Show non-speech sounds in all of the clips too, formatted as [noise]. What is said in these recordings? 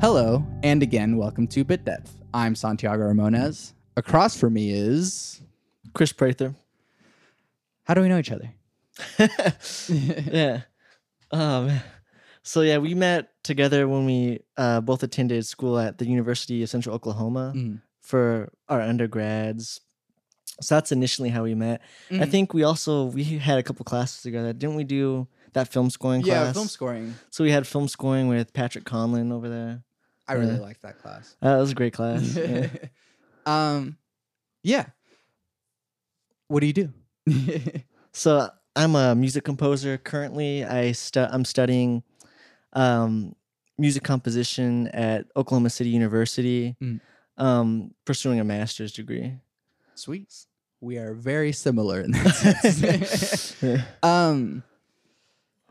Hello, and again, welcome to Bit Depth. I'm Santiago Ramones. Across from me is. Chris Prather. How do we know each other? [laughs] yeah. Um, so yeah, we met together when we uh, both attended school at the University of Central Oklahoma Mm. for our undergrads. So that's initially how we met. I Mhm. think we also we had a couple classes together. Didn't we do that film scoring Yeah, class? Yeah, film scoring. So we had film scoring with Patrick Conlon over there. I really Yeah. like that class. Uh, that was a great class. yeah. [laughs] um, yeah. What do you do? [laughs] So I'm a music composer currently. I stu- I'm studying um, music composition at Oklahoma City University, Mm. um, pursuing a master's degree. Sweet. We are very similar in that sense. [laughs] um,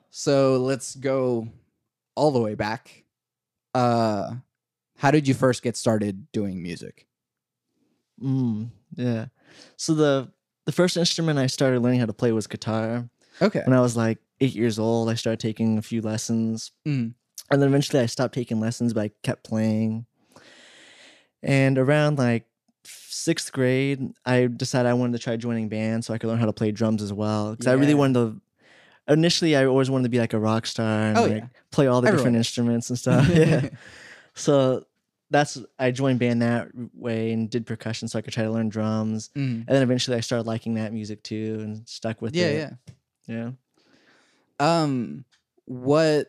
so let's go all the way back. Uh, how did you first get started doing music? mm, yeah. So the the first instrument I started learning how to play was guitar. Okay. When I was like eight years old, I started taking a few lessons. Mm. And then eventually I stopped taking lessons, but I kept playing. And around like sixth grade, I decided I wanted to try joining bands so I could learn how to play drums as well. Because I really wanted to. Initially, I always wanted to be like a rock star and Oh, like yeah. play all the Everyone different instruments and [laughs] stuff. yeah. So that's I joined band that way and did percussion so I could try to learn drums. Mm. And then eventually I started liking that music too and stuck with Yeah, it. yeah. Yeah. Um, what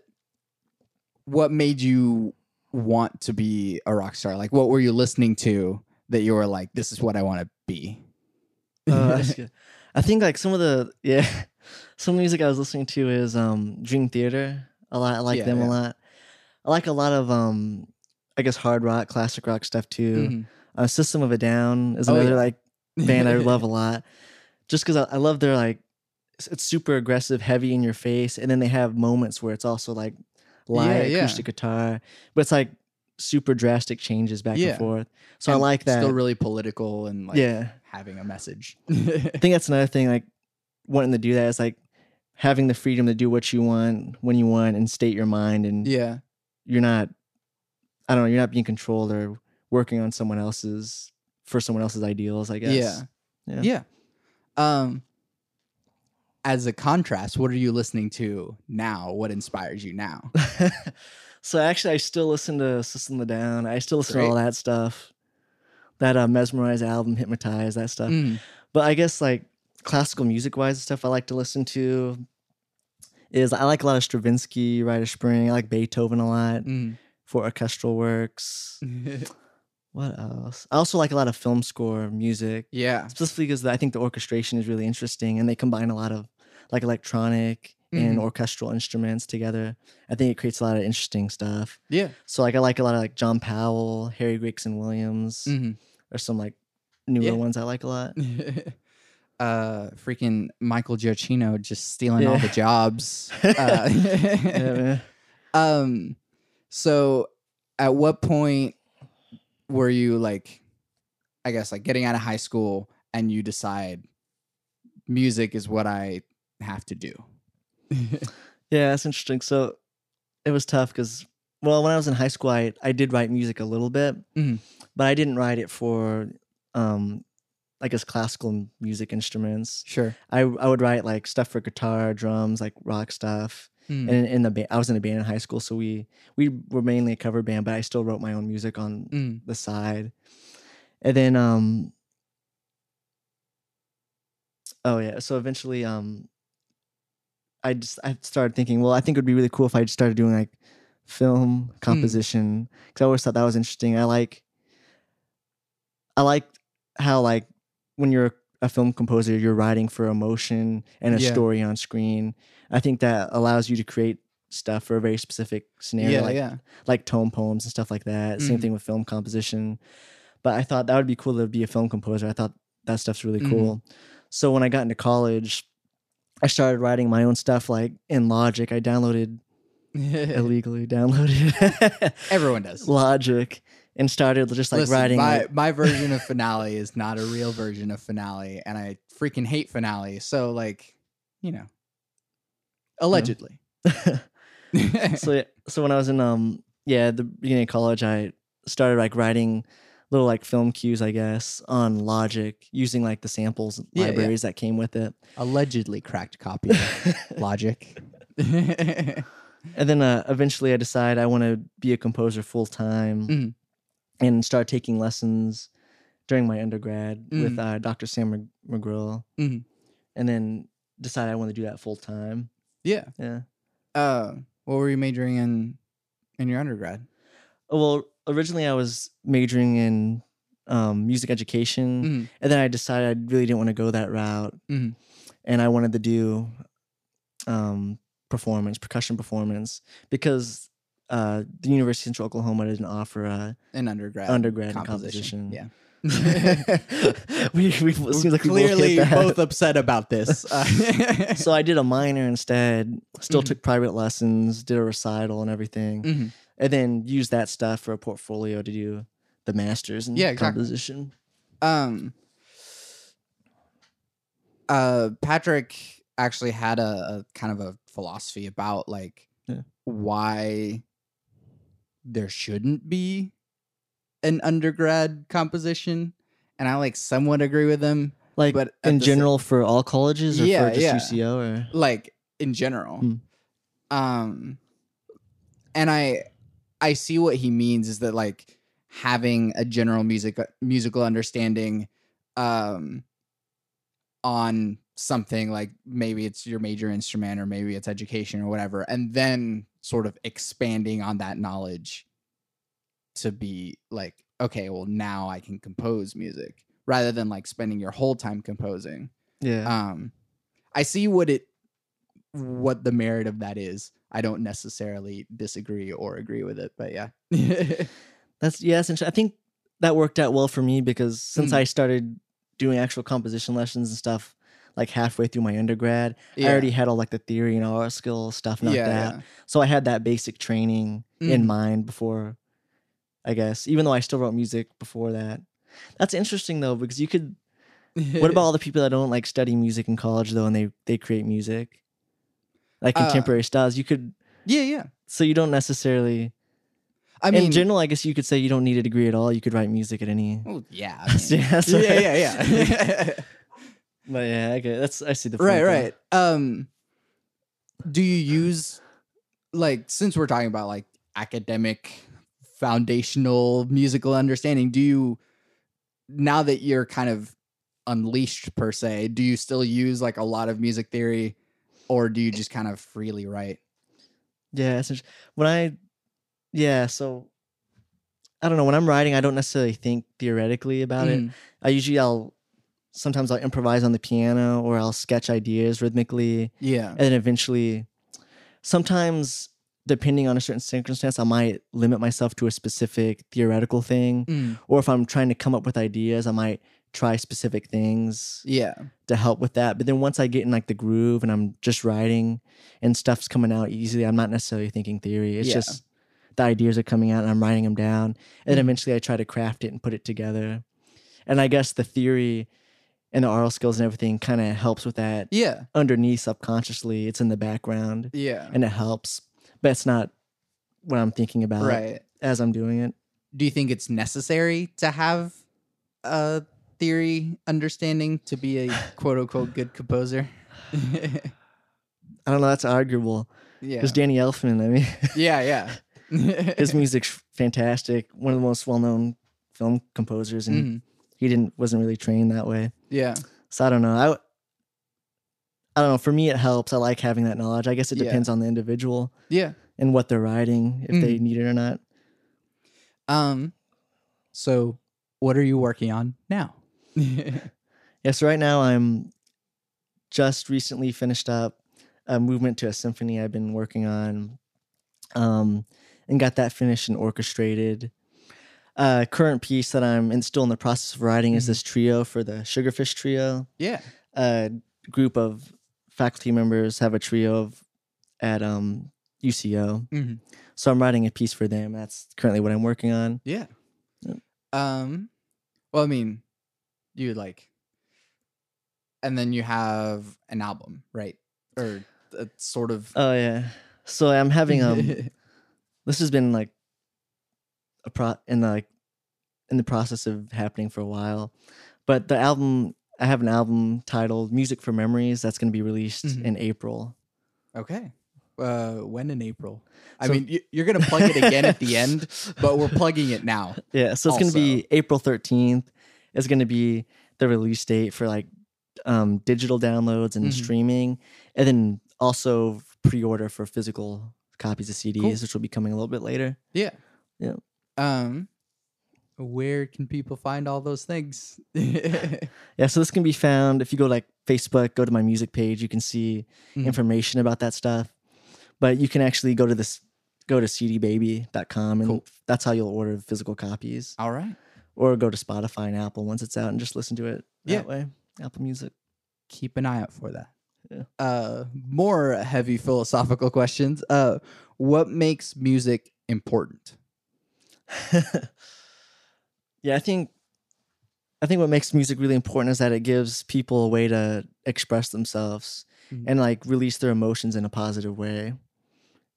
what made you want to be a rock star? Like, what were you listening to that you were like, "This is what I want to be"? [laughs] That's good. I think like some of the yeah, [laughs] some music I was listening to is um Dream Theater. A lot. I like Yeah, them yeah. a lot. I like a lot of um I guess hard rock, classic rock stuff too. Mhm. Uh, System of a Down is Oh, another yeah. like band I love a [laughs] lot. Just because I, I love their like it's- super aggressive, heavy in your face, and then they have moments where it's also like light yeah. acoustic guitar, but it's like super drastic changes back and forth. So I like that. Still really political and like yeah. having a message. [laughs] I think that's another thing, like wanting to do that is like having the freedom to do what you want when you want and state your mind, and yeah. you're not, I don't know, you're not being controlled or working on someone else's for someone else's ideals. I guess. Yeah. Yeah. Yeah. Um as a contrast, what are you listening to now? What inspires you now? [laughs] so actually, I still listen to System of a Down. I still listen to all that stuff. That uh, Mezmerize album, hypnotize that stuff. Mm. But I guess like classical music wise, stuff I like to listen to is I like a lot of Stravinsky, Rite of Spring. I like Beethoven a lot Mm. For orchestral works. [laughs] What else? I also like a lot of film score music, yeah. specifically because I think the orchestration is really interesting and they combine a lot of like electronic and Mhm. orchestral instruments together. I think it creates a lot of interesting stuff. Yeah. So like I like a lot of like John Powell, Harry Gregson Williams, Mhm. or some like newer Yeah. ones I like a lot. [laughs] uh freaking Michael Giacchino just stealing all the jobs. [laughs] Uh, yeah, um so at what point were you like I guess like getting out of high school and you decide music is what I have to do? [laughs] Yeah, that's interesting. So it was tough because, well, when I was in high school, I, I did write music a little bit, Mhm. but I didn't write it for, um, I guess, classical music instruments. Sure. I, I would write like stuff for guitar, drums, like rock stuff. Mm. And in the band, I was in a band in high school, so we we were mainly a cover band, but I still wrote my own music on Mm. the side. And then, um, oh yeah, so eventually, um, I just I started thinking, well, I think it would be really cool if I just started doing like film composition because I always thought that was interesting. I like, I like how like when you're a film composer, you're writing for emotion and a Yeah. story on screen. I think that allows you to create stuff for a very specific scenario, Yeah, like yeah. like tone poems and stuff like that. Same Mhm. thing with film composition. But I thought that would be cool to be a film composer. I thought that stuff's really cool. So when I got into college, I started writing my own stuff like in Logic. I downloaded [laughs] illegally downloaded Everyone does. [laughs] Logic and started just like Listen, writing my like, my version of [laughs] finale is not a real version of finale, and I freaking hate finale. So like, you know, allegedly. [laughs] [laughs] so yeah, so when I was in um yeah, the beginning of college, I started like writing little like film cues, I guess, on Logic using like the samples Yeah, yeah. libraries that came with it. Allegedly cracked copy of Logic. And then uh, eventually I decide I want to be a composer full time Mhm. And start taking lessons during my undergrad with Mhm. uh, Dr. Sam Mc- McGrill. Mhm. And then decided I want to do that full time. yeah. Yeah. Uh, what were you majoring in in your undergrad? Oh, Well, originally I was majoring in um, music education. Mhm. And then I decided I really didn't want to go that route. Mhm. And I wanted to do um, performance, percussion performance, because uh, the University of Central Oklahoma didn't offer a An undergrad. undergrad composition. composition. Yeah. [laughs] [laughs] we, we, it seems like we both clearly that. both upset about this. Uh, [laughs] so I did a minor instead. Still Mhm. took private lessons, did a recital and everything, Mhm. and then used that stuff for a portfolio to do the masters in Yeah, exactly. composition. Um. Uh, Patrick actually had a, a kind of a philosophy about like Yeah. why there shouldn't be an undergrad composition, and I like somewhat agree with them. Like But in general for all colleges or Yeah, for just yeah. UCO or like in general. Hmm. Um and I I see what he means is that like having a general music musical understanding um on something like maybe it's your major instrument or maybe it's education or whatever and then sort of expanding on that knowledge to be like okay well now I can compose music rather than like spending your whole time composing yeah. um i see what it what the merit of that is i don't necessarily disagree or agree with it but yeah [laughs] That's yeah, that's. I think that worked out well for me because since Mm. I started doing actual composition lessons and stuff like halfway through my undergrad, I already had all like the theory and all our skill stuff and like that. yeah, So I had that basic training in Mm. mind before I guess, even though I still wrote music before that. That's interesting though, because you could [laughs] what about all the people that don't like study music in college though and they they create music? Like Uh, contemporary styles. You could yeah yeah so you don't necessarily i mean in general, I guess you could say you don't need a degree at all. You could write music at any well, yeah I [laughs] mean, yeah, yeah yeah yeah [laughs] But yeah, okay, that's I see the right point right um do you use like since we're talking about like academic foundational musical understanding do you now that you're kind of unleashed per se do you still use like a lot of music theory or do you just kind of freely write Yeah, it's when I, yeah, so I don't know when I'm writing, I don't necessarily think theoretically about it. Mhm. I usually I'll sometimes I'll improvise on the piano or I'll sketch ideas rhythmically, yeah and then eventually, sometimes depending on a certain circumstance, I might limit myself to a specific theoretical thing, Mm. or if I'm trying to come up with ideas, I might try specific things yeah to help with that. But then once I get in like the groove and I'm just writing and stuff's coming out easily, I'm not necessarily thinking theory. It's Yeah. just the ideas are coming out and I'm writing them down. And then Mhm. eventually I try to craft it and put it together. And I guess the theory and the aural skills and everything kind of helps with that yeah underneath subconsciously. It's in the background yeah and it helps, but it's not what I'm thinking about right as I'm doing it. do you think it's necessary to have a theory understanding to be a [laughs] quote unquote good composer [laughs] I don't know. That's arguable. yeah There's Danny Elfman. I mean, [laughs] yeah yeah his music's fantastic. One of the most well-known film composers, and Mhm. He didn't wasn't really trained that way. yeah So I don't know. I I don't know. For me, it helps. I like having that knowledge. I guess it Yeah. depends on the individual yeah and what they're writing, if they Mhm. need it or not. um so what are you working on now [laughs] Yeah. So right now, I'm just recently finished up a movement to a symphony I've been working on, um, and got that finished and orchestrated. Uh, current piece that I'm in, still in the process of writing is Mhm. this trio for the Sugarfish Trio. yeah a group of faculty members have a trio of at um UCO. Mhm. So I'm writing a piece for them. That's currently what I'm working on. yeah Yep. um well i mean you like and then you have an album right or a sort of Oh yeah. So I'm having um [laughs] this has been like a pro in the, in the process of happening for a while. But the album I have an album titled Music for Memories that's going to be released Mhm. in April. Okay. Uh, when in April? I So- mean, you're gonna plug it again at the end, [laughs] but we're plugging it now. Yeah, so it's going to be April 13th. It's going to be the release date for like um, digital downloads and Mhm. streaming, and then also pre-order for physical copies of CDs, Cool. which will be coming a little bit later. Yeah. Yeah. Um, where can people find all those things? [laughs] Yeah, so this can be found if you go like Facebook, go to my music page, you can see Mhm. information about that stuff. But you can actually go to this go to cdbaby.com and Cool. that's how you'll order physical copies all right. or go to Spotify and Apple once it's out and just listen to it that Yeah. way. Apple Music. Keep an eye out for that. Yeah. Uh, more heavy philosophical questions. Uh, what makes music important? [laughs] yeah, I think I think what makes music really important is that it gives people a way to express themselves Mhm. and like release their emotions in a positive way,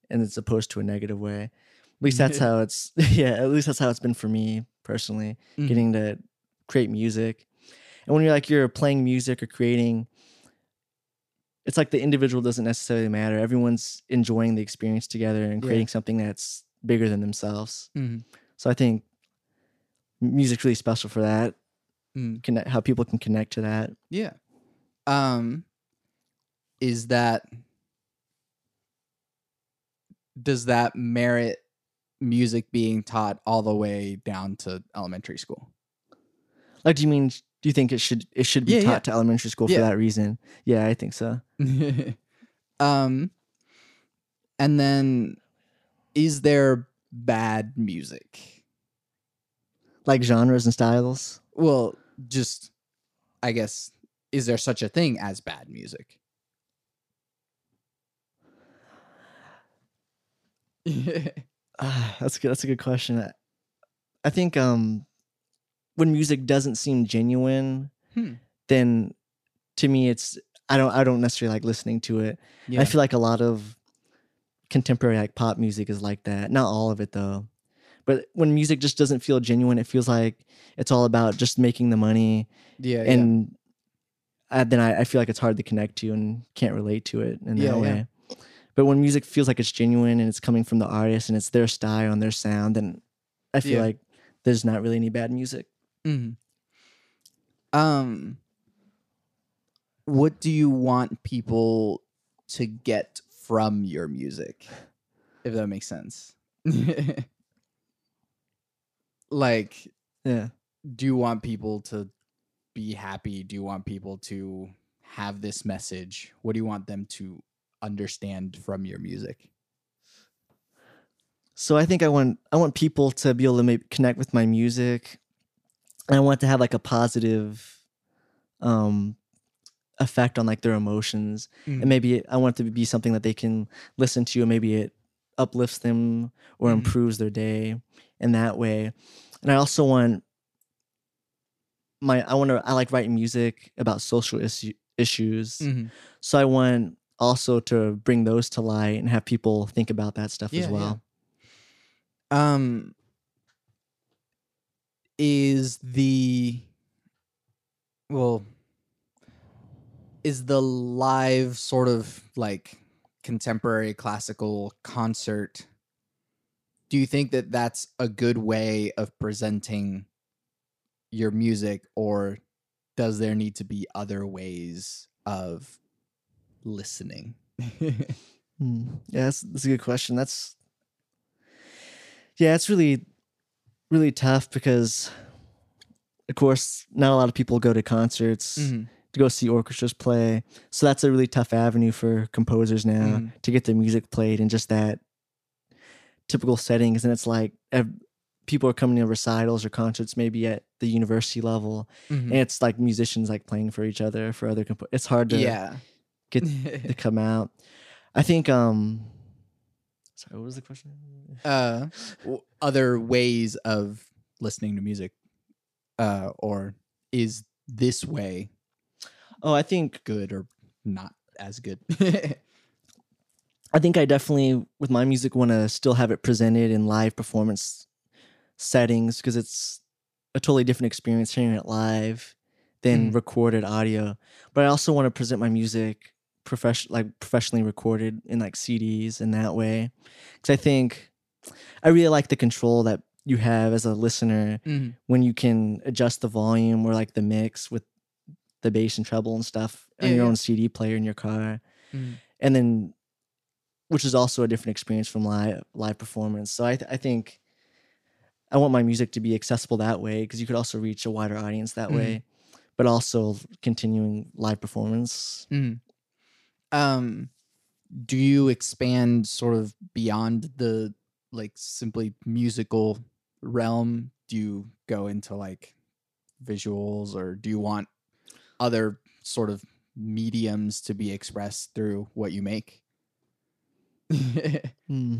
and as opposed to a negative way. At least that's [laughs] how it's. [laughs] Yeah, at least that's how it's been for me personally, Mhm. getting to create music. And when you're like you're playing music or creating, it's like the individual doesn't necessarily matter. Everyone's enjoying the experience together and Yeah. creating something that's bigger than themselves. Mhm. So I think music's really special for that. Mm. Connect how people can connect to that. Yeah. Um is that does that merit music being taught all the way down to elementary school? Like, do you mean? Do you think it should it should be Yeah, taught yeah. to elementary school Yeah. for that reason? Yeah, I think so. [laughs] um and then is there bad music? Like genres and styles. Well, just I guess is there such a thing as bad music? Ah, [sighs] that's good. That's a good question. I, I think um, when music doesn't seem genuine, Hmm. then to me it's I don't I don't necessarily like listening to it. yeah. I feel like a lot of contemporary like pop music is like that. Not all of it though. But when music just doesn't feel genuine, it feels like it's all about just making the money, yeah, yeah. and I, then I, I feel like it's hard to connect to and can't relate to it in that Yeah, yeah. way. But when music feels like it's genuine and it's coming from the artist and it's their style and their sound, then I feel Yeah. like there's not really any bad music. Mhm. Um, what do you want people to get from your music, if that makes sense? [laughs] like, Yeah. do you want people to be happy? Do you want people to have this message? What do you want them to understand from your music? So I think I want I want people to be able to maybe connect with my music, and I want to have like a positive, um, effect on like their emotions, Mm. and maybe it, I want it to be something that they can listen to, and maybe it uplifts them or Mhm. improves their day in that way. And I also want my I want to I like writing music about social issue, issues, Mhm. so I want also to bring those to light and have people think about that stuff Yeah, as yeah. well. um is the well is the live sort of like contemporary classical concert do you think that that's a good way of presenting your music or does there need to be other ways of listening [laughs] Hmm. Yeah, that's, that's a good question. That's yeah, it's really really tough because of course not a lot of people go to concerts Mhm. To go see orchestras play. So that's a really tough avenue for composers now Mhm. to get their music played in just that typical settings. And it's like people are coming to recitals or concerts maybe at the university level, Mhm. and it's like musicians like playing for each other for other. Compo- it's hard to yeah get [laughs] to come out. I think. um Sorry, what was the question? uh other ways of listening to music uh or is this way Oh, I think good or not as good [laughs] I think I definitely with my music want to still have it presented in live performance settings because it's a totally different experience hearing it live than Mhm. recorded audio. But I also want to present my music profession like professionally recorded in like CDs in that way because I think I really like the control that you have as a listener Mhm. when you can adjust the volume or like the mix with the bass and treble and stuff on Yeah, your yeah. own CD player in your car Mhm. and then which is also a different experience from live live performance. So I th- I think I want my music to be accessible that way because you could also reach a wider audience that Mhm. way, but also continuing live performance. Mhm. Um, do you expand sort of beyond the like simply musical realm? Do you go into like visuals, or do you want other sort of mediums to be expressed through what you make? [laughs] Hmm.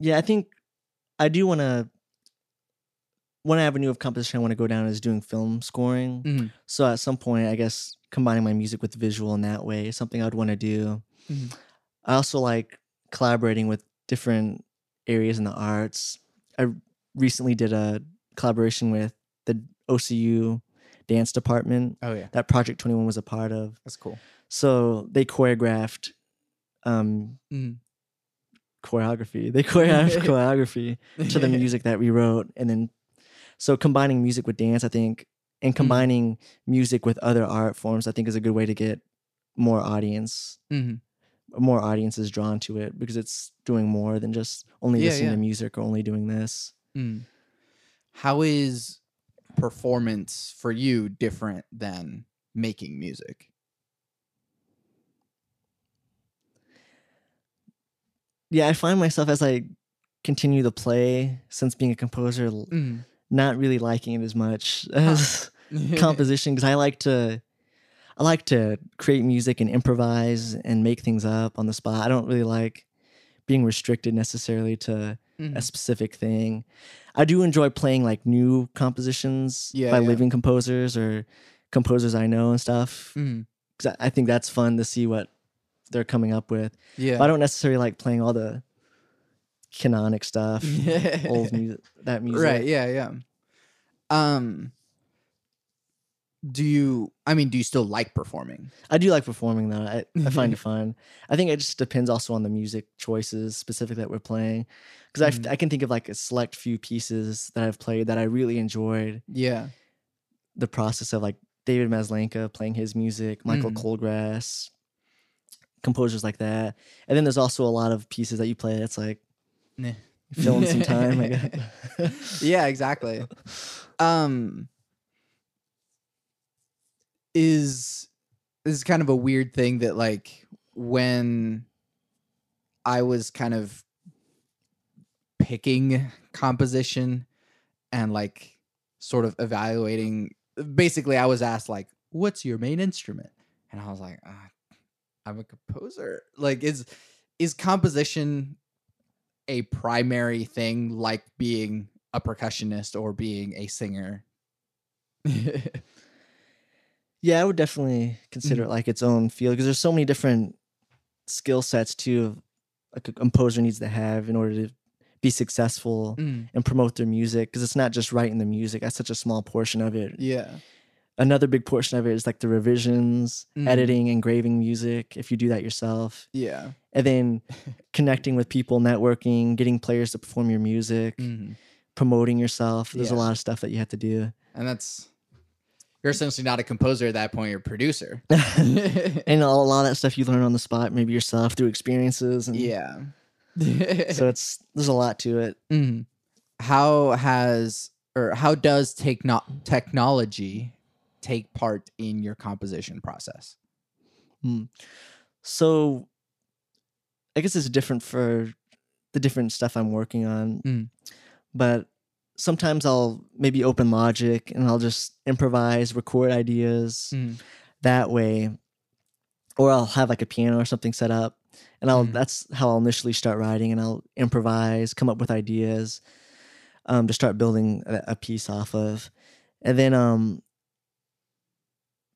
Yeah, I think I do want to. One avenue of composition I want to go down is doing film scoring. Mhm. So at some point, I guess combining my music with visual in that way is something I'd want to do. Mhm. I also like collaborating with different areas in the arts. I recently did a collaboration with the OCU dance department Oh yeah, that Project 21 was a part of. that's cool. So they choreographed um, Mhm. choreography. They choreographed [laughs] choreography to the music that we wrote. And then, so combining music with dance, I think, and combining music with other art forms, I think is a good way to get more audience, Mhm. more audiences drawn to it because it's doing more than just only Yeah, listening yeah. to music or only doing this. Mm. How is performance for you different than making music? Yeah, I find myself as I continue to play since being a composer, Mm. not really liking it as much [laughs] as [laughs] composition because I like to I like to create music and improvise and make things up on the spot. I don't really like being restricted necessarily to Mhm. a specific thing. I do enjoy playing like new compositions Yeah, by yeah. living composers or composers I know and stuff. Mm. Cause I I think that's fun to see what they're coming up with. Yeah. But I don't necessarily like playing all the canonic stuff, [laughs] old music, that music. Right. Yeah. Yeah. Um. Do you? I mean, do you still like performing? I do like performing though. I, I find it [laughs] fun. I think it just depends also on the music choices specific that we're playing. Because Mhm. I can think of like a select few pieces that I've played that I really enjoyed Yeah. the process of like David Maslanka playing his music, Michael Mhm. Colgrass, composers like that. And then there's also a lot of pieces that you play that's like Nah. fill some time. [laughs] Yeah. Exactly. [laughs] Um. Is this is kind of a weird thing that like when I was kind of picking composition and like sort of evaluating basically I was asked like what's your main instrument? And I was like uh, I'm a composer. Like is is composition a primary thing like being a percussionist or being a singer [laughs] Yeah, I would definitely consider Mm-hmm. it like its own field because there's so many different skill sets too like a composer needs to have in order to be successful Mm, and promote their music because it's not just writing the music that's such a small portion of it. Yeah. Another big portion of it is like the revisions Mhm. editing engraving music if you do that yourself. Yeah. And then [laughs] connecting with people networking getting players to perform your music Mhm. promoting yourself there's a lot of stuff that you have to do. And that's you're essentially not a composer at that point you're a producer [laughs] and a lot of that stuff you learn on the spot maybe yourself through experiences and yeah so [laughs] it's there's a lot to it Mhm. How has or how does techno- technology take part in your composition process? Hmm. so i guess it's different for the different stuff i'm working on Mm. but sometimes i'll maybe open logic and i'll just improvise record ideas Mm. that way or i'll have like a piano or something set up and i'll Mm. that's how i'll initially start writing and i'll improvise come up with ideas um, to start building a, a piece off of and then um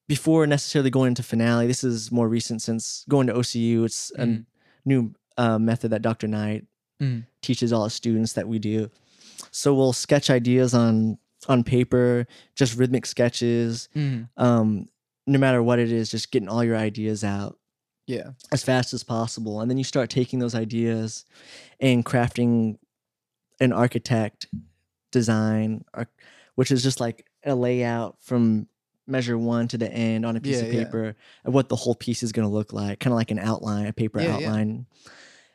before necessarily going into finale this is more recent since going to ocu it's a Mhm. new uh, method that dr knight Mm. teaches all the students that we do. So we'll sketch ideas on on paper, just rhythmic sketches. Mhm. Um, no matter what it is, just getting all your ideas out Yeah. as fast as possible, and then you start taking those ideas and crafting an architect design, which is just like a layout from measure one to the end on a piece Yeah, of yeah. paper of what the whole piece is going to look like, kind of like an outline, a paper Yeah, yeah. outline.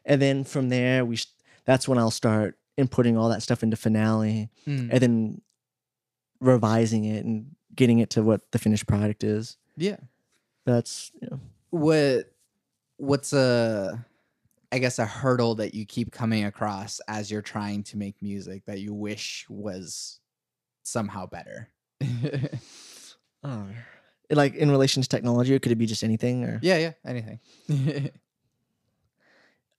And then from there, we sh- that's when I'll start inputting all that stuff into Finale, Mm. and then revising it and getting it to what the finished product is. Yeah. That's you know, what what's a I guess a hurdle that you keep coming across as you're trying to make music that you wish was somehow better. oh, [laughs] like in relation to technology, or could it be just anything? Or yeah, yeah, anything. [laughs]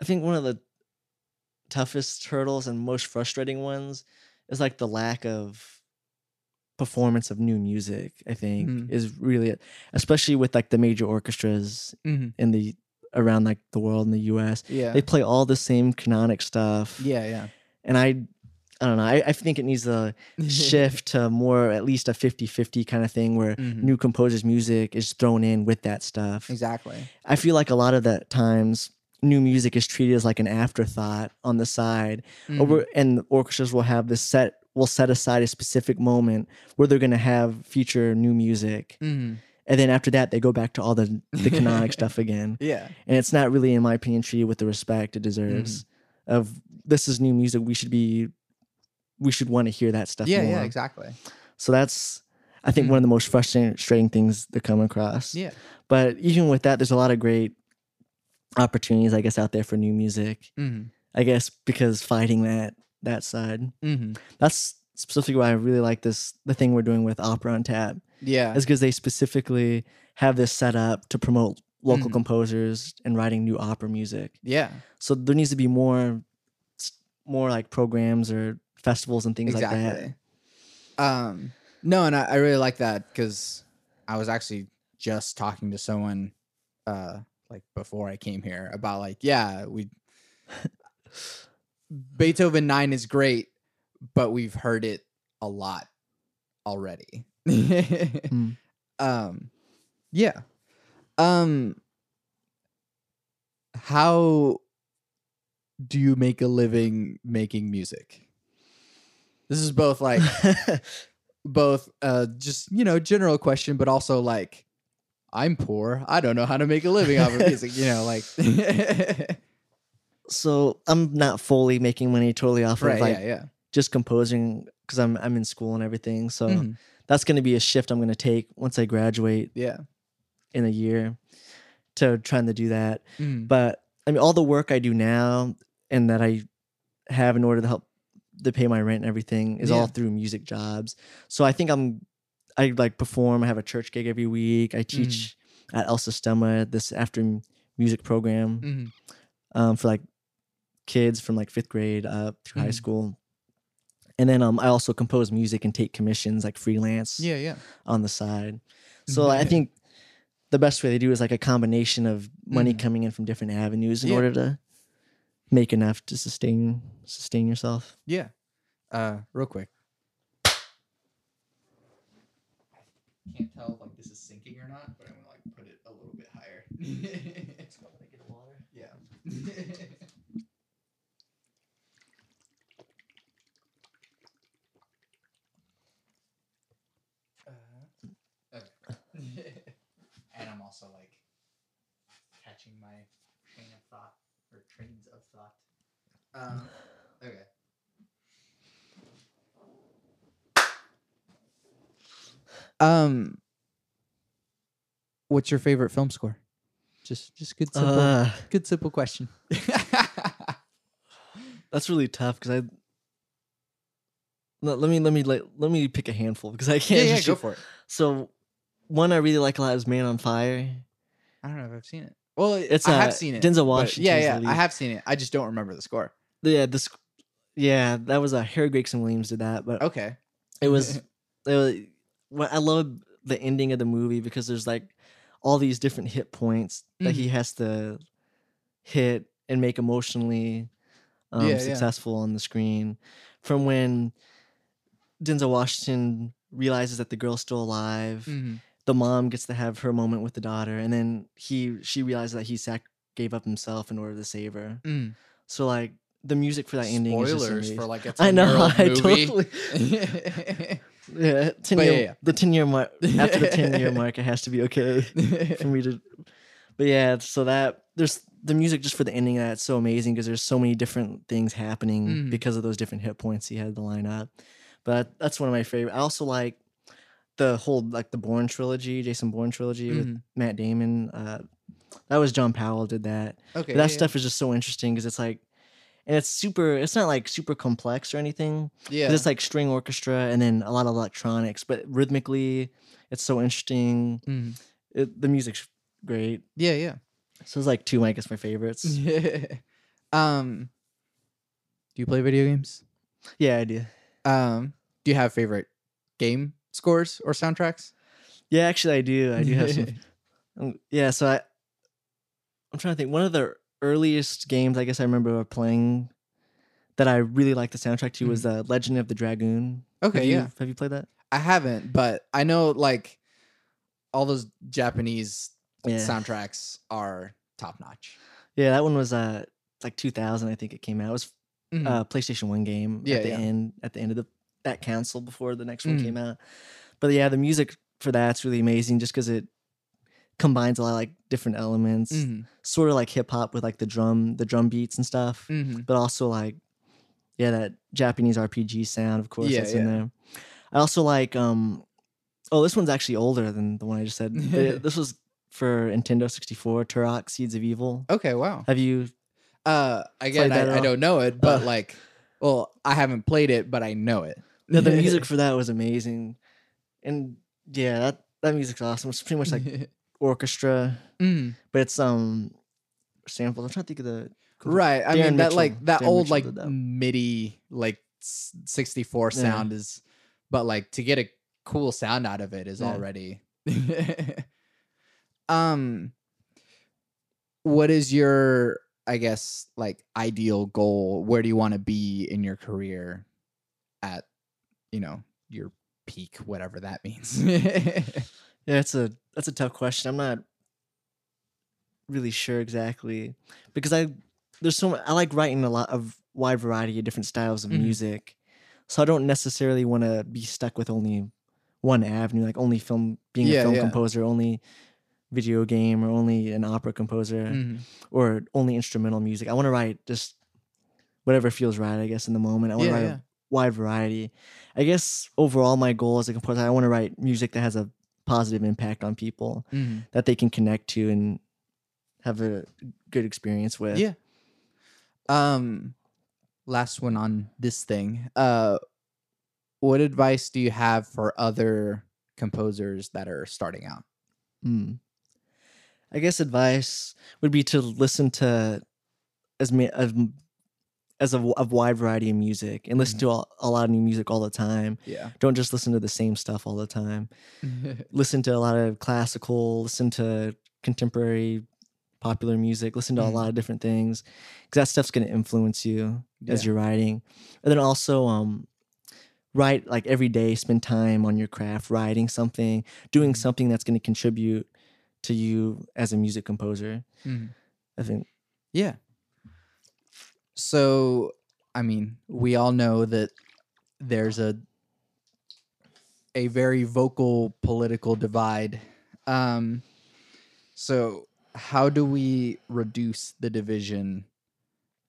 I think one of the toughest hurdles and most frustrating ones is like the lack of performance of new music. I think Mhm. is really, especially with like the major orchestras Mhm. in the around like the world in the U.S. Yeah. They play all the same canonic stuff, yeah, yeah and I, I don't know. I, I think it needs a [laughs] shift to more at least a 50-50 kind of thing where Mhm. new composers' music is thrown in with that stuff. Exactly. I feel like a lot of the times new music is treated as like an afterthought on the side, Mhm. over and the orchestras will have this set will set aside a specific moment where they're going to have feature new music, Mhm. and then after that they go back to all the the canonic [laughs] stuff again, Yeah. and it's not really, in my opinion, treated with the respect it deserves. Mm-hmm. Of this is new music, we should be, we should want to hear that stuff. Yeah, more. yeah, exactly. So that's. I think Mm. one of the most frustrating things to come across. Yeah. But even with that, there's a lot of great opportunities, I guess, out there for new music. Mhm. I guess because fighting that that side. Mhm. That's specifically why I really like this the thing we're doing with Opera on Tap Yeah. is because they specifically have this set up to promote local Mhm. composers and writing new opera music. Yeah. So there needs to be more more like programs or festivals and things like that. Um, no, and I, I really like that because I was actually just talking to someone, uh, like before I came here about like, yeah, we [laughs] Beethoven nine is great, but we've heard it a lot already. Mm. [laughs] Um, yeah. Um, how do you make a living making music? This is both like [laughs] both uh just you know general question but also like i'm poor i don't know how to make a living off of [laughs] music you know like so I'm not fully making money totally off right of like yeah yeah just composing because I'm I'm in school and everything. So Mhm. that's going to be a shift I'm going to take once I graduate yeah in a year to trying to do that. Mhm. But I mean, all the work I do now and that I have in order to help to pay my rent and everything is Yeah. all through music jobs. So I think I'm I like perform. I have a church gig every week. I teach at El Sistema this after music program Mhm. um, for like kids from like fifth grade up through high Mhm. school. And then um, I also compose music and take commissions like freelance yeah yeah on the side. So I think the best way to do is like a combination of money Mhm. coming in from different avenues in Yeah. order to make enough to sustain sustain yourself. yeah uh real quick can't tell if like this is sinking or not but i'm gonna like put it a little bit higher [laughs] yeah [laughs] Uh, okay. [laughs] and I'm also like catching my train of thought or trains of thought. Um, Um, what's your favorite film score? Just, just good simple, Uh, good simple question. [laughs] that's really tough because I. Let, let me let me let, let me pick a handful because I can't. yeah, just go for it. So, one I really like a lot is Man on Fire. I don't know if I've seen it. Well, It's, I uh, have seen it. Denzel Washington. Yeah, yeah. I have seen it. I just don't remember the score. Yeah, this. Yeah, that was a uh, Harry Gregson Williams did that, but Okay. it was [laughs] it was what I love the ending of the movie because there's like all these different hit points that he has to hit and make emotionally um, Yeah, yeah. successful on the screen. From when Denzel Washington realizes that the girl's still alive, Mhm. the mom gets to have her moment with the daughter, and then he she realizes that he sac- gave up himself in order to save her. Mm. So like the music for that ending is just Spoilers for like [laughs] a [laughs] I know, 10-year-old I totally. [laughs] Yeah, ten But year, yeah, yeah. the ten year mark. [laughs] After the ten year [laughs] mark, it has to be okay for me to. But yeah, so that there's the music just for the ending. That's so amazing because there's so many different things happening Mhm. because of those different hit points he had to line up. But that's one of my favorite. I also like the whole like the Bourne trilogy, Jason Bourne trilogy with Mhm. Matt Damon. Uh, that was John Powell did that. Okay, But that yeah, stuff is just so interesting because it's like, and it's super. It's not like super complex or anything. yeah It's like string orchestra and then a lot of electronics, but rhythmically, it's so interesting. Mhm. It, the music's great. yeah, yeah. So it's like two, I guess, my favorites. [laughs] yeah um, do you play video games? Yeah, I do. Um, do you have favorite game scores or soundtracks? Yeah, actually, I do. I do have some. [laughs] um, yeah, so I, I'm trying to think. One of the earliest games I guess I remember playing that I really liked the soundtrack to was uh, Legend of the Dragoon. Okay, have you, yeah. Have you played that? I haven't, but I know like all those Japanese Yeah. soundtracks are top notch. Yeah, that one was uh like 2000, I think it came out. It was Mhm. uh PlayStation 1 game Yeah, at the yeah. end at the end of the that console before the next one Mhm. came out. But yeah, the music for that's really amazing just cuz it combines a lot of like different elements, Mhm. sort of like hip hop with like the drum the drum beats and stuff, Mhm. but also like yeah, that Japanese RPG sound of course Yeah, that's in there. I also like um oh, this one's actually older than the one I just said. [laughs] This was for Nintendo 64, Turok Seeds of Evil. Okay, wow. Have you Uh, again, I, I don't know it, but Uh. like, well, I haven't played it, but I know it. No, the [laughs] music for that was amazing, and yeah, that that music's awesome. It's pretty much like [laughs] orchestra, Mm, but it's um samples. I'm trying to think of the right. I Darren mean, that Mitchell. like that Darren old Mitchell like that. MIDI like s- 64 Yeah. sound is, but like to get a cool sound out of it is Yeah. already. [laughs] um, what is your, I guess, like ideal goal? Where do you want to be in your career at, you know, your peak, whatever that means? [laughs] Yeah, it's a that's a tough question. I'm not really sure exactly because I there's so I like writing a lot of wide variety of different styles of Mhm. music, so I don't necessarily want to be stuck with only one avenue, like only film being Yeah, a film yeah. composer, only video game, or only an opera composer. Mhm. or only instrumental music. I want to write just whatever feels right, I guess, in the moment. I want to Yeah, write a wide variety. I guess overall, my goal as a composer, I want to write music that has a positive impact on people Mhm. that they can connect to and have a good experience with. Yeah. Um last one on this thing. Uh what advice do you have for other composers that are starting out? Hmm. I guess advice would be to listen to as ma- as, as a wide variety of music and listen Mhm. to a, a lot of new music all the time. Yeah. Don't just listen to the same stuff all the time. [laughs] listen to a lot of classical, listen to contemporary popular music, listen to Mhm. a lot of different things because that stuff's going to influence you as you're writing. And then also um write like every day, spend time on your craft, writing something, doing Mhm. something that's going to contribute to you as a music composer. Mhm. I think Yeah. So, I mean, we all know that there's a a very vocal political divide. Um so how do we reduce the division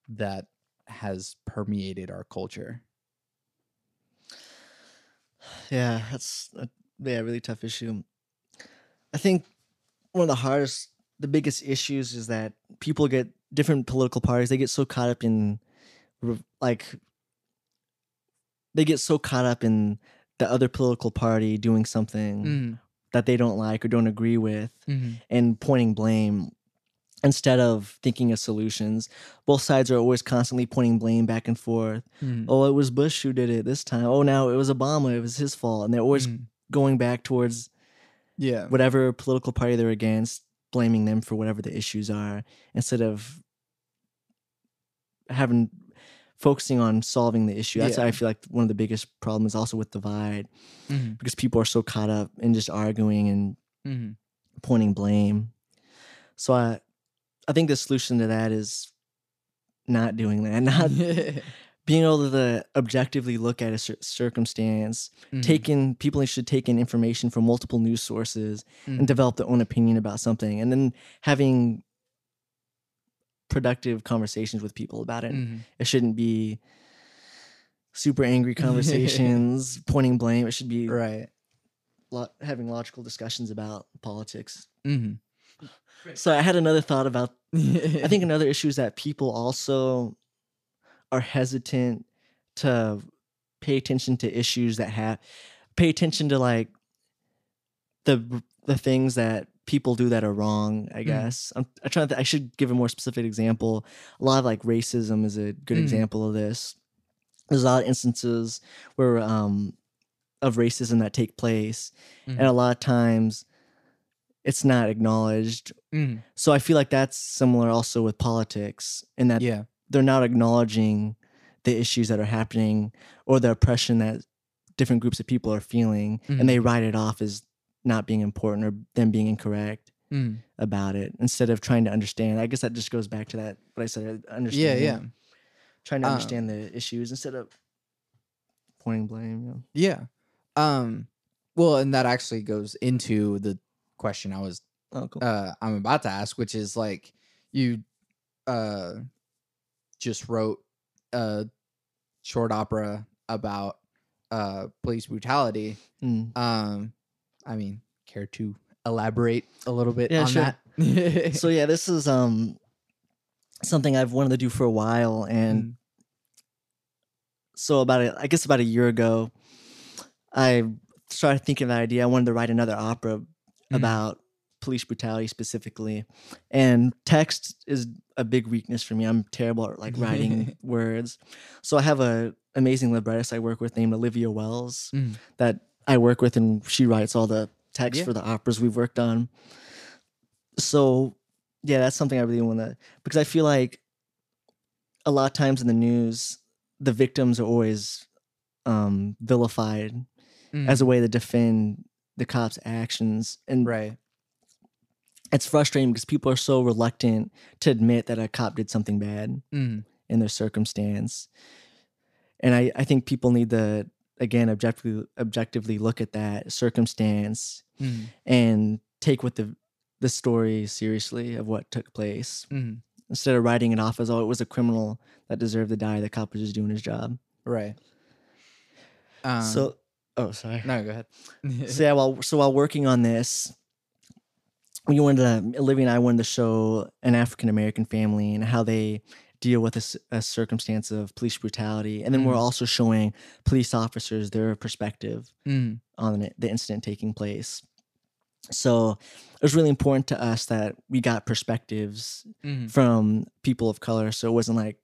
that has permeated our culture? Yeah, that's a yeah, really tough issue. I think one of the hardest, the biggest issues is that people get different political parties. They get so caught up in, like, they get so caught up in the other political party doing something Mm, that they don't like or don't agree with, mhm. and pointing blame instead of thinking of solutions. Both sides are always constantly pointing blame back and forth. Mhm. Oh, it was Bush who did it this time. Oh, now it was Obama. It was his fault, and they're always Mhm. going back towards Yeah. whatever political party they're against, blaming them for whatever the issues are, instead of having focusing on solving the issue. That's Yeah. I feel like one of the biggest problems also with divide Mhm. because people are so caught up in just arguing and Mhm. pointing blame. So I I think the solution to that is not doing that, [laughs] not [laughs] being able to objectively look at a circumstance, Mhm. taking people should take in information from multiple news sources and develop their own opinion about something, and then having productive conversations with people about it. Mhm. It shouldn't be super angry [laughs] conversations, pointing blame. It should be right. lo- having logical discussions about politics. Mhm. [laughs] So I had another thought about I think another issue is that people also are hesitant to pay attention to issues that have pay attention to like the the things that people do that are wrong. I Mm. guess I'm, I'm trying to. I should give a more specific example. A lot of like racism is a good Mm. example of this. There's a lot of instances where um of racism that take place, and Mhm. a lot of times it's not acknowledged Mhm. so I feel like that's similar also with politics in that yeah. they're not acknowledging the issues that are happening or the oppression that different groups of people are feeling and they write it off as not being important or them being incorrect Mhm. about it instead of trying to understand. I guess that just goes back to that what I said Yeah. understanding. Yeah. Trying to Um, understand the issues instead of pointing blame. Yeah. Yeah. Um. Well, and that actually goes into the question I was Oh, cool. uh I'm about to ask, which is like you uh just wrote a short opera about uh police brutality. Mm. Um I mean, care to elaborate a little bit Yeah, on sure. that? [laughs] so yeah, this is um something I've wanted to do for a while and Mm. so about a, I guess about a year ago, I started thinking of the idea. I wanted to write another opera Mhm. about police brutality specifically, and text is a big weakness for me. I'm terrible at like writing [laughs] words, so I have a amazing librettist I work with named Olivia Wells Mhm. that I work with, and she writes all the text Yeah. for the operas we've worked on. So yeah, that's something I really want to because I feel like a lot of times in the news, the victims are always um, vilified Mhm. as a way to defend the cops' actions, and right. it's frustrating because people are so reluctant to admit that a cop did something bad Mhm. in their circumstance. And I, I think people need to again objectively objectively look at that circumstance Mhm. and take what the the story seriously of what took place Mhm. instead of writing it off as oh it was a criminal that deserved to die the cop was just doing his job Right. Um, so oh sorry no, go ahead. [laughs] so yeah while so while working on this we wanted to olivia and i wanted to show an african american family and how they deal with a circumstance of police brutality and then we're Mhm. also showing police officers their perspective Mhm. on the, the incident taking place so it was really important to us that we got perspectives Mhm. from people of color so it wasn't like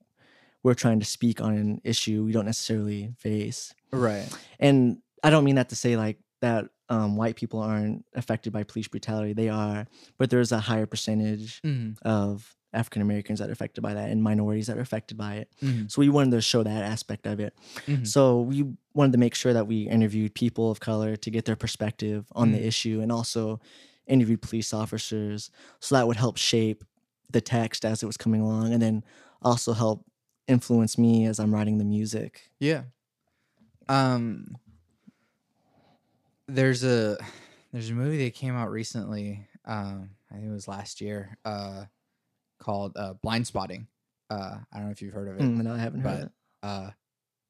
we're trying to speak on an issue we don't necessarily face Right. and I don't mean that to say like that um, white people aren't affected by police brutality. They are, but there's a higher percentage Mhm. of African Americans that are affected by that and minorities that are affected by it. Mhm. So we wanted to show that aspect of it. Mhm. So we wanted to make sure that we interviewed people of color to get their perspective on Mm. the issue and also interviewed police officers. So that would help shape the text as it was coming along and then also help influence me as I'm writing the music. Yeah. Um there's a there's a movie that came out recently, um, I think it was last year, uh called uh Blindspotting. Uh I don't know if you've heard of it. Mm, no, I haven't heard but- it. Uh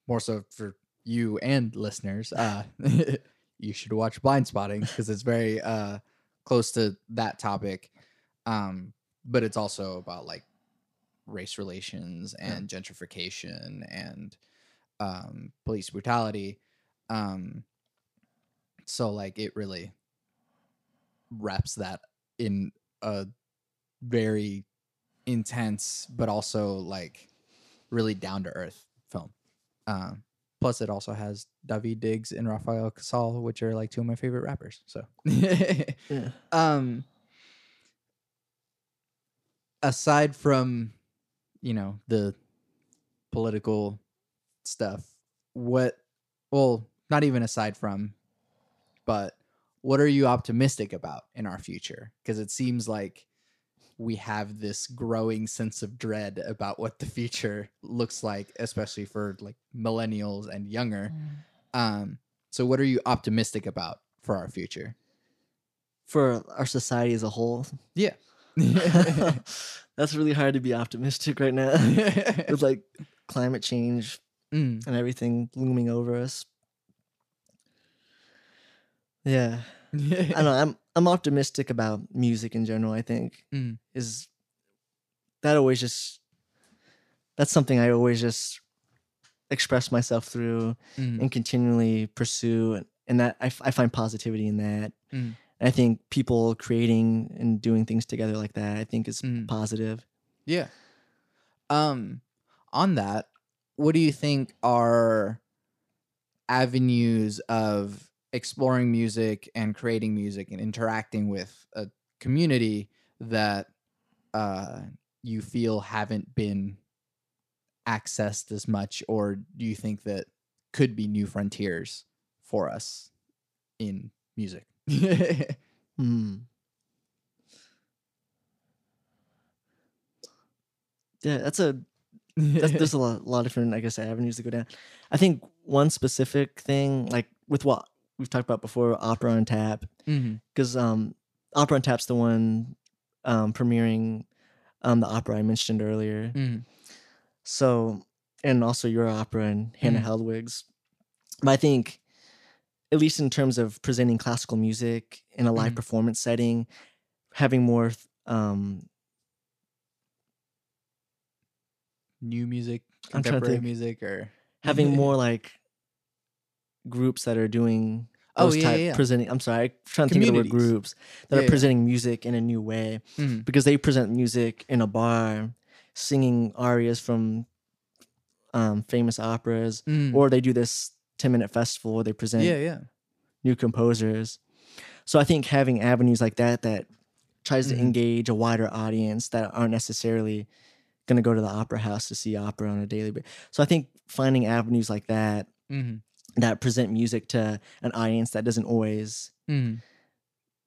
more so for you and listeners. Uh [laughs] you should watch Blindspotting because it's very uh close to that topic. Um but it's also about like race relations Yeah. and gentrification and um police brutality. Um so like it really wraps that in a very intense but also like really down to earth film. Um plus it also has Daveed Diggs and Rafael Casal, which are like two of my favorite rappers. So [laughs] Yeah. um aside from you know the political stuff, what well, not even aside from but what are you optimistic about in our future? Because it seems like we have this growing sense of dread about what the future looks like, especially for like millennials and younger. Um, so what are you optimistic about for our future? For our society as a whole, Yeah. [laughs] that's really hard to be optimistic right now [laughs] with like climate change Mm. and everything looming over us. Yeah, [laughs] I don't know. I'm I'm optimistic about music in general. I think Mm. is that always just that's something I always just express myself through Mm. and continually pursue, and, that I, f- I find positivity in that. Mm. And I think people creating and doing things together like that, I think is Mm. positive. Yeah. Um on that, what do you think are avenues of exploring music and creating music and interacting with a community that uh you feel haven't been accessed as much or do you think that could be new frontiers for us in music? [laughs] Hmm. Yeah, that's a that's, there's a [laughs] lot, lot of different, I guess, avenues to go down. I think one specific thing, like with what we've talked about before, Opera on Tap, because um, Opera on Tap's the one um, premiering um, the opera I mentioned earlier. Mhm. So, and also your opera and Hannah Mm. Heldwig's. But I think, at least in terms of presenting classical music in a live Mhm. performance setting, having more um, New music, I'm trying to contemporary music or having more like groups that are doing Oh, those yeah, type yeah, presenting i'm sorry i'm trying to think of the word groups that Yeah, are presenting music in a new way Mhm. because they present music in a bar singing arias from um, famous operas Mm. or they do this 10 minute festival where they present yeah, yeah. new composers so i think having avenues like that that tries Mhm. to engage a wider audience that aren't necessarily going to go to the opera house to see opera on a daily basis so i think finding avenues like that hmm that present music to an audience that doesn't always hmm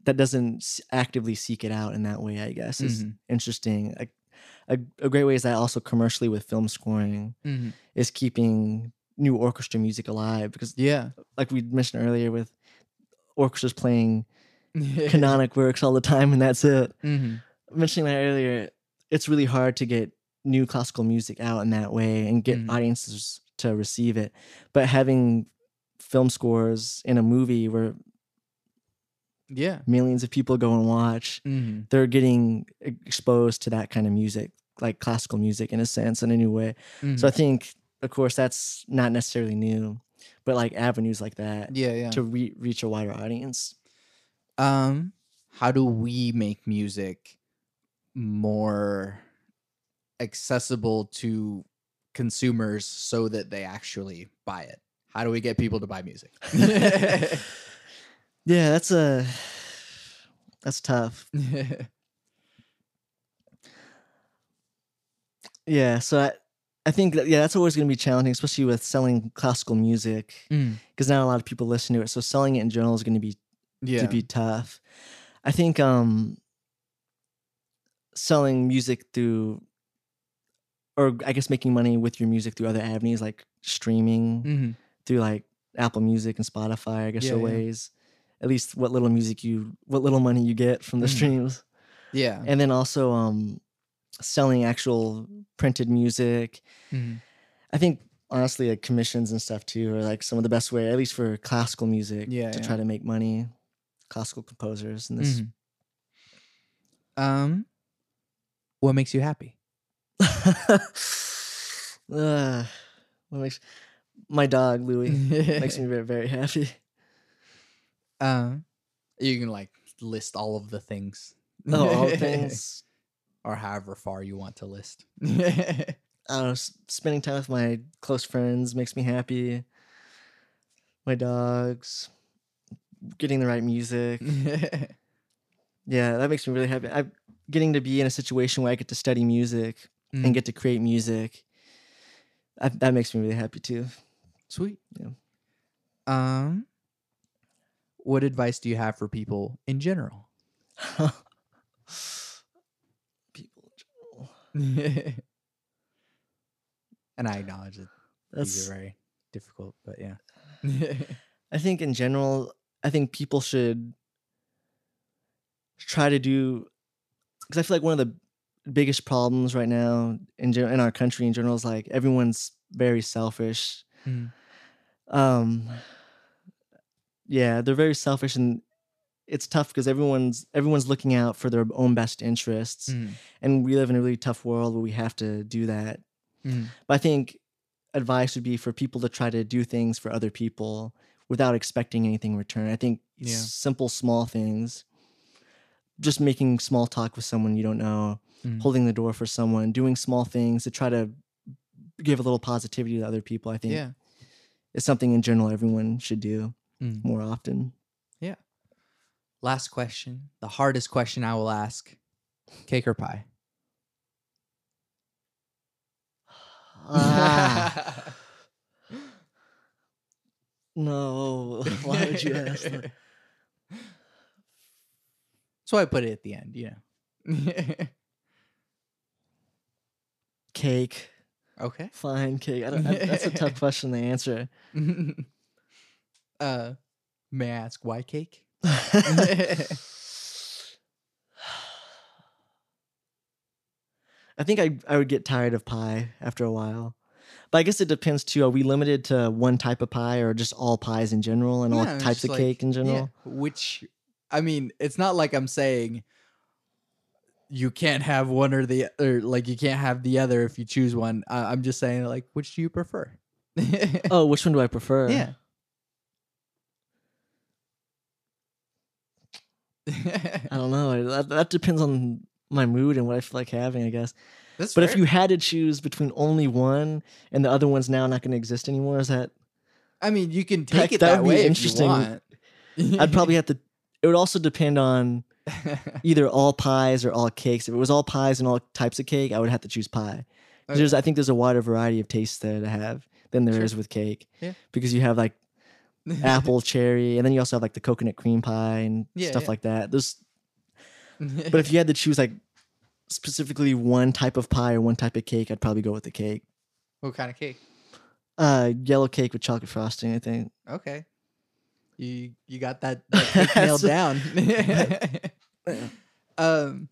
that doesn't actively seek it out in that way i guess is Mhm. interesting a, a, a great way is that also commercially with film scoring hmm is keeping new orchestra music alive because Yeah. like we mentioned earlier with orchestras playing [laughs] canonic works all the time and that's it hmm mentioning that earlier it's really hard to get new classical music out in that way and get Mhm. audiences to receive it but having film scores in a movie where Yeah. millions of people go and watch hmm they're getting exposed to that kind of music like classical music in a sense in a new way Mm-hmm. so i think of course that's not necessarily new but like avenues like that yeah, yeah. to re- reach a wider audience Um, how do we make music more accessible to consumers so that they actually buy it? How do we get people to buy music? [laughs] [laughs] yeah that's a that's tough [laughs] yeah so i i think that, yeah that's always going to be challenging especially with selling classical music Mm, because not a lot of people listen to it so selling it in general is going to be yeah. to be tough. I think um selling music through or I guess making money with your music through other avenues like streaming hmm through like Apple Music and Spotify, I guess Yeah, are yeah. ways. At least what little music you what little money you get from the Mhm. streams. Yeah. And then also um selling actual printed music. Mhm. I think honestly like commissions and stuff too are like some of the best way, at least for classical music, Yeah, to yeah. try to make money. Classical composers and this Mhm. Um, what makes you happy? [laughs] uh, what makes my dog Louis [laughs] makes me very very happy. Um, you can like list all of the things. Oh, all [laughs] things. or however far you want to list. I don't know. Spending time with my close friends makes me happy. My dogs, getting the right music. [laughs] Yeah, that makes me really happy. I'm getting to be in a situation where I get to study music Mm. and get to create music that, that makes me really happy too. Sweet. Yeah. Um, what advice do you have for people in general? [laughs] People, in general. [laughs] and I acknowledge that that's these are very difficult, but yeah. [laughs] I think in general, I think people should try to do because I feel like one of the biggest problems right now in in our country in general is like everyone's very selfish. Mm. Um, yeah, they're very selfish, and it's tough because everyone's everyone's looking out for their own best interests, Mm. and we live in a really tough world where we have to do that. Mm. But I think advice would be for people to try to do things for other people without expecting anything in return. I think Yeah. simple, small things, just making small talk with someone you don't know, Mm. holding the door for someone, doing small things to try to give a little positivity to other people. I think Yeah. is something in general everyone should do Mm. more often. Yeah. Last question, the hardest question I will ask: cake or pie? Ah, [laughs] no, why would you ask that? [laughs] So I put it at the end, you [laughs] know. Cake, okay. fine cake. I don't, that- that's a [laughs] tough question to answer. uh, may I ask why cake? [laughs] I think I I would get tired of pie after a while. But I guess it depends too. Are we limited to one type of pie or just all pies in general and all Yeah, it's types of like- cake in yeah, general? which, I mean, it's not like I'm saying you can't have one or the or like you can't have the other if you choose one. I, I'm just saying like which do you prefer? [laughs] Oh, which one do I prefer? yeah. I don't [laughs] know. That, that depends on my mood and what I feel like having, I guess. That's But if you had to choose between only one and the other one's now not going to exist anymore, is that I mean, you can That- take it that that, way interesting. if you want. I'd probably [laughs] have to. It would also depend on [laughs] either all pies or all cakes. If it was all pies and all types of cake, I would have to choose pie. 'Cause There's, I think there's a wider variety of tastes there to have than there is Sure. with cake. Yeah. Because you have like [laughs] apple, cherry, and then you also have like the coconut cream pie and Yeah, stuff yeah. like that. There's, [laughs] but if you had to choose like specifically one type of pie or one type of cake, I'd probably go with the cake. what kind of cake? Uh, yellow cake with chocolate frosting. I think. Okay. You you got that, [laughs] that nailed down. [laughs] [laughs] um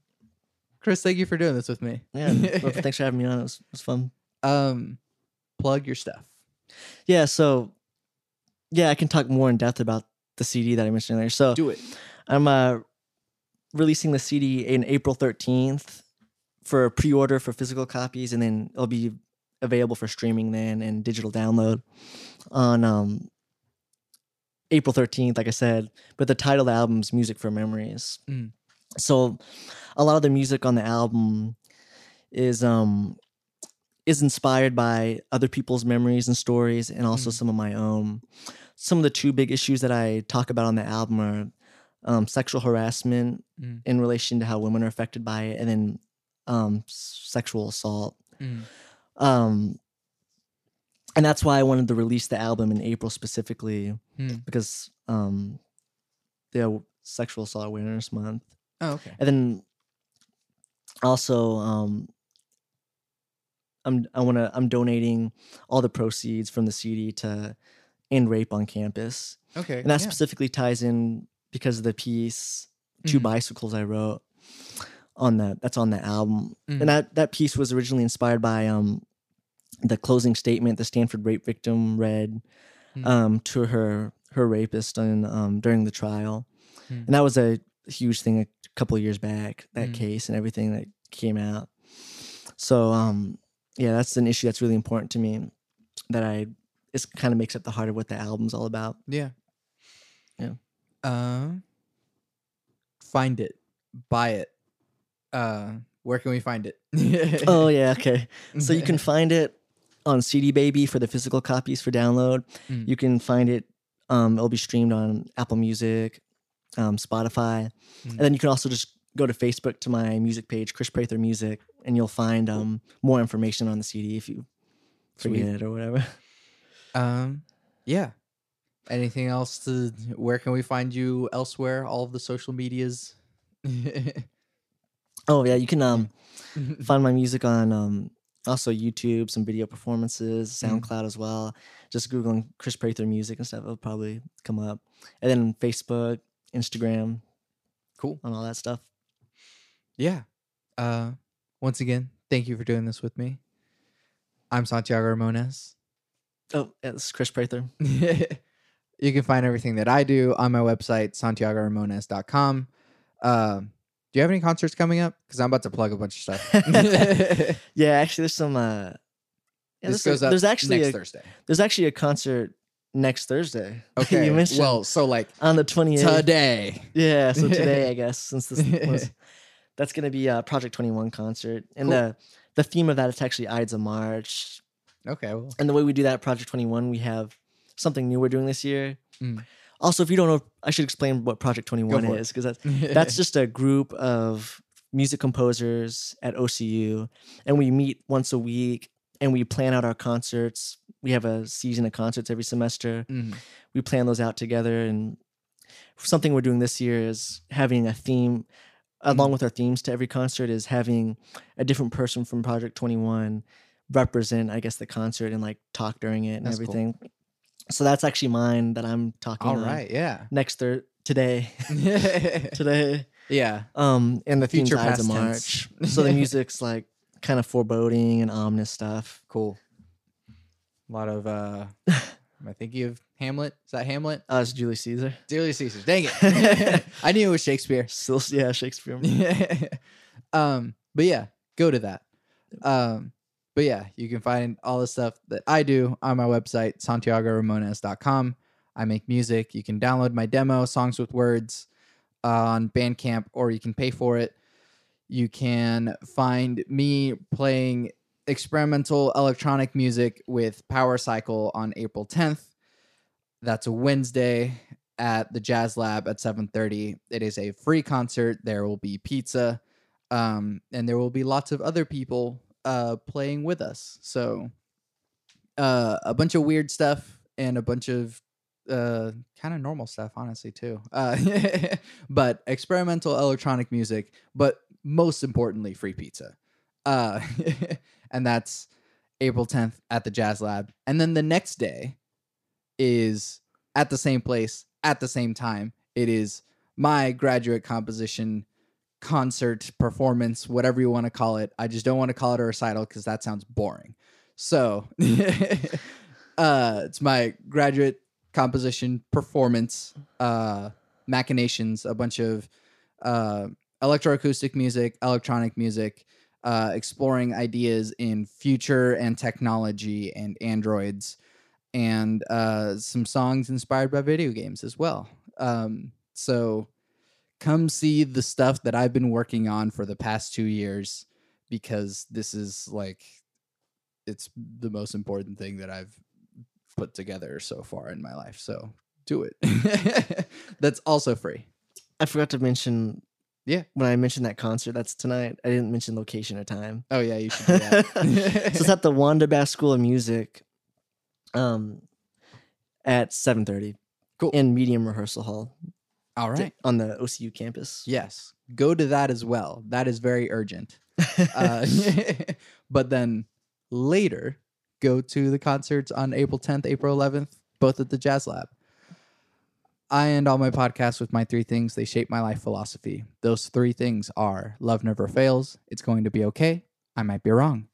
Chris, thank you for doing this with me. Yeah. well, thanks for having me on. It was, it was fun. um plug your stuff. Yeah. So, yeah, I can talk more in depth about the CD that I mentioned earlier. So, Do it. I'm uh, releasing the CD in April 13th for pre-order for physical copies, and then it'll be available for streaming then and digital download on um, April 13th. Like I said, but the title of the album is "Music for Memories." Mm. So, a lot of the music on the album is um is inspired by other people's memories and stories, and also Mm. some of my own. Some of the two big issues that I talk about on the album are um, sexual harassment Mm. in relation to how women are affected by it, and then um, s- sexual assault. Mm. Um, and that's why I wanted to release the album in April specifically Mm. because um, the Sexual Assault Awareness Month, Oh, okay. and then also um, I'm I want to I'm donating all the proceeds from the CD to end rape on campus. Okay. And that yeah. specifically ties in because of the piece Two Mhm. Bicycles I wrote on that that's on the album. Mhm. And that that piece was originally inspired by um the closing statement the Stanford rape victim read Mhm. um to her her rapist in, um during the trial. Mhm. And that was a huge thing a couple of years back, that Mhm. case and everything that came out. So um yeah, that's an issue that's really important to me that I it kind of makes up the heart of what the album's all about. Yeah. Yeah. Um find it. Buy it. Uh where can we find it? oh [laughs] yeah, okay. So you can [laughs] find it on CD Baby for the physical copies for download. Mm. You can find it. Um, it'll be streamed on Apple Music, um, Spotify, Mm. and then you can also just go to Facebook to my music page, Chris Prather Music, and you'll find um, more information on the CD if you forget Sweet. it or whatever. [laughs] Um, yeah. Anything else to? Where can we find you elsewhere? All of the social medias. [laughs] Oh yeah, you can um [laughs] find my music on um also YouTube, some video performances, Mhm. SoundCloud as well. Just googling Chris Prather music and stuff, it'll probably come up. And then Facebook, Instagram, cool. and all that stuff. Yeah. Uh, once again, thank you for doing this with me. I'm Santiago Ramones. Oh, yeah, this is Chris Prather. [laughs] you can find everything that I do on my website, santiagoramones.com. Um, do you have any concerts coming up? Because I'm about to plug a bunch of stuff. [laughs] Yeah, actually, there's some. uh yeah, there's, goes a- up there's actually next a, Thursday. there's actually a concert next Thursday. [laughs] Okay. you mentioned well, so like on the 28th. today. Yeah, so today I [laughs] guess since this was that's gonna be a Project Twenty One concert, and Cool. the the theme of that is actually Ides of March. Okay. Well, And the way we do that at Project Twenty One, we have something new we're doing this year. Mm. Also, if you don't know, I should explain what Project Twenty One is because that's [laughs] that's just a group of music composers at OCU, and we meet once a week and we plan out our concerts. We have a season of concerts every semester Mhm. we plan those out together and something we're doing this year is having a theme along with our themes to every concert is having a different person from project 21 represent i guess the concert and like talk during it and That's cool. So that's actually mine that i'm talking All right. Yeah. next thir- today [laughs] [laughs] today yeah. um and the Future Ides of march so the [laughs] music's like kind of foreboding and ominous stuff Cool. A lot of uh am I thinking of Hamlet? Is that Hamlet? uh it's julius caesar Julius Caesar. Dang it. I knew it was Shakespeare. still yeah shakespeare um, but yeah, go to that. Um, but yeah, you can find all the stuff that I do on my website, santiagoramones.com. I make music. You can download my demo, Songs with Words, uh, on Bandcamp, or you can pay for it. You can find me playing experimental electronic music with Power Cycle on April 10th. That's a Wednesday at the Jazz Lab at 7:30. It is a free concert. There will be pizza, um, and there will be lots of other people uh, playing with us. So, uh, a bunch of weird stuff and a bunch of uh, kind of normal stuff, honestly, too. Uh, [laughs] but experimental electronic music, but most importantly, free pizza. Uh, [laughs] and that's April 10th at the Jazz Lab. And then the next day is at the same place at the same time. It is my graduate composition concert performance, whatever you want to call it. I just don't want to call it a recital because that sounds boring. So [laughs] uh, it's my graduate composition performance, uh, machinations, a bunch of uh, electroacoustic music, electronic music, uh, exploring ideas in future and technology and androids, and uh, some songs inspired by video games as well. Um, so come see the stuff that I've been working on for the past two years because this is like it's the most important thing that I've put together so far in my life. So do it. [laughs] That's also free. I forgot to mention. Yeah. When I mentioned that concert, that's tonight. I didn't mention location or time. Oh yeah, you should do that. [laughs] so it's at the Wanda Bass School of Music, um, at seven thirty. Cool. In Medium Rehearsal Hall All right. on the OCU campus. Yes. Go to that as well. That is very urgent. Uh, [laughs] but then later, go to the concerts on April 10th, April 11th, both at the Jazz Lab. I end all my podcasts with my three things. They shape my life philosophy. Those three things are love never fails, it's going to be okay, I might be wrong.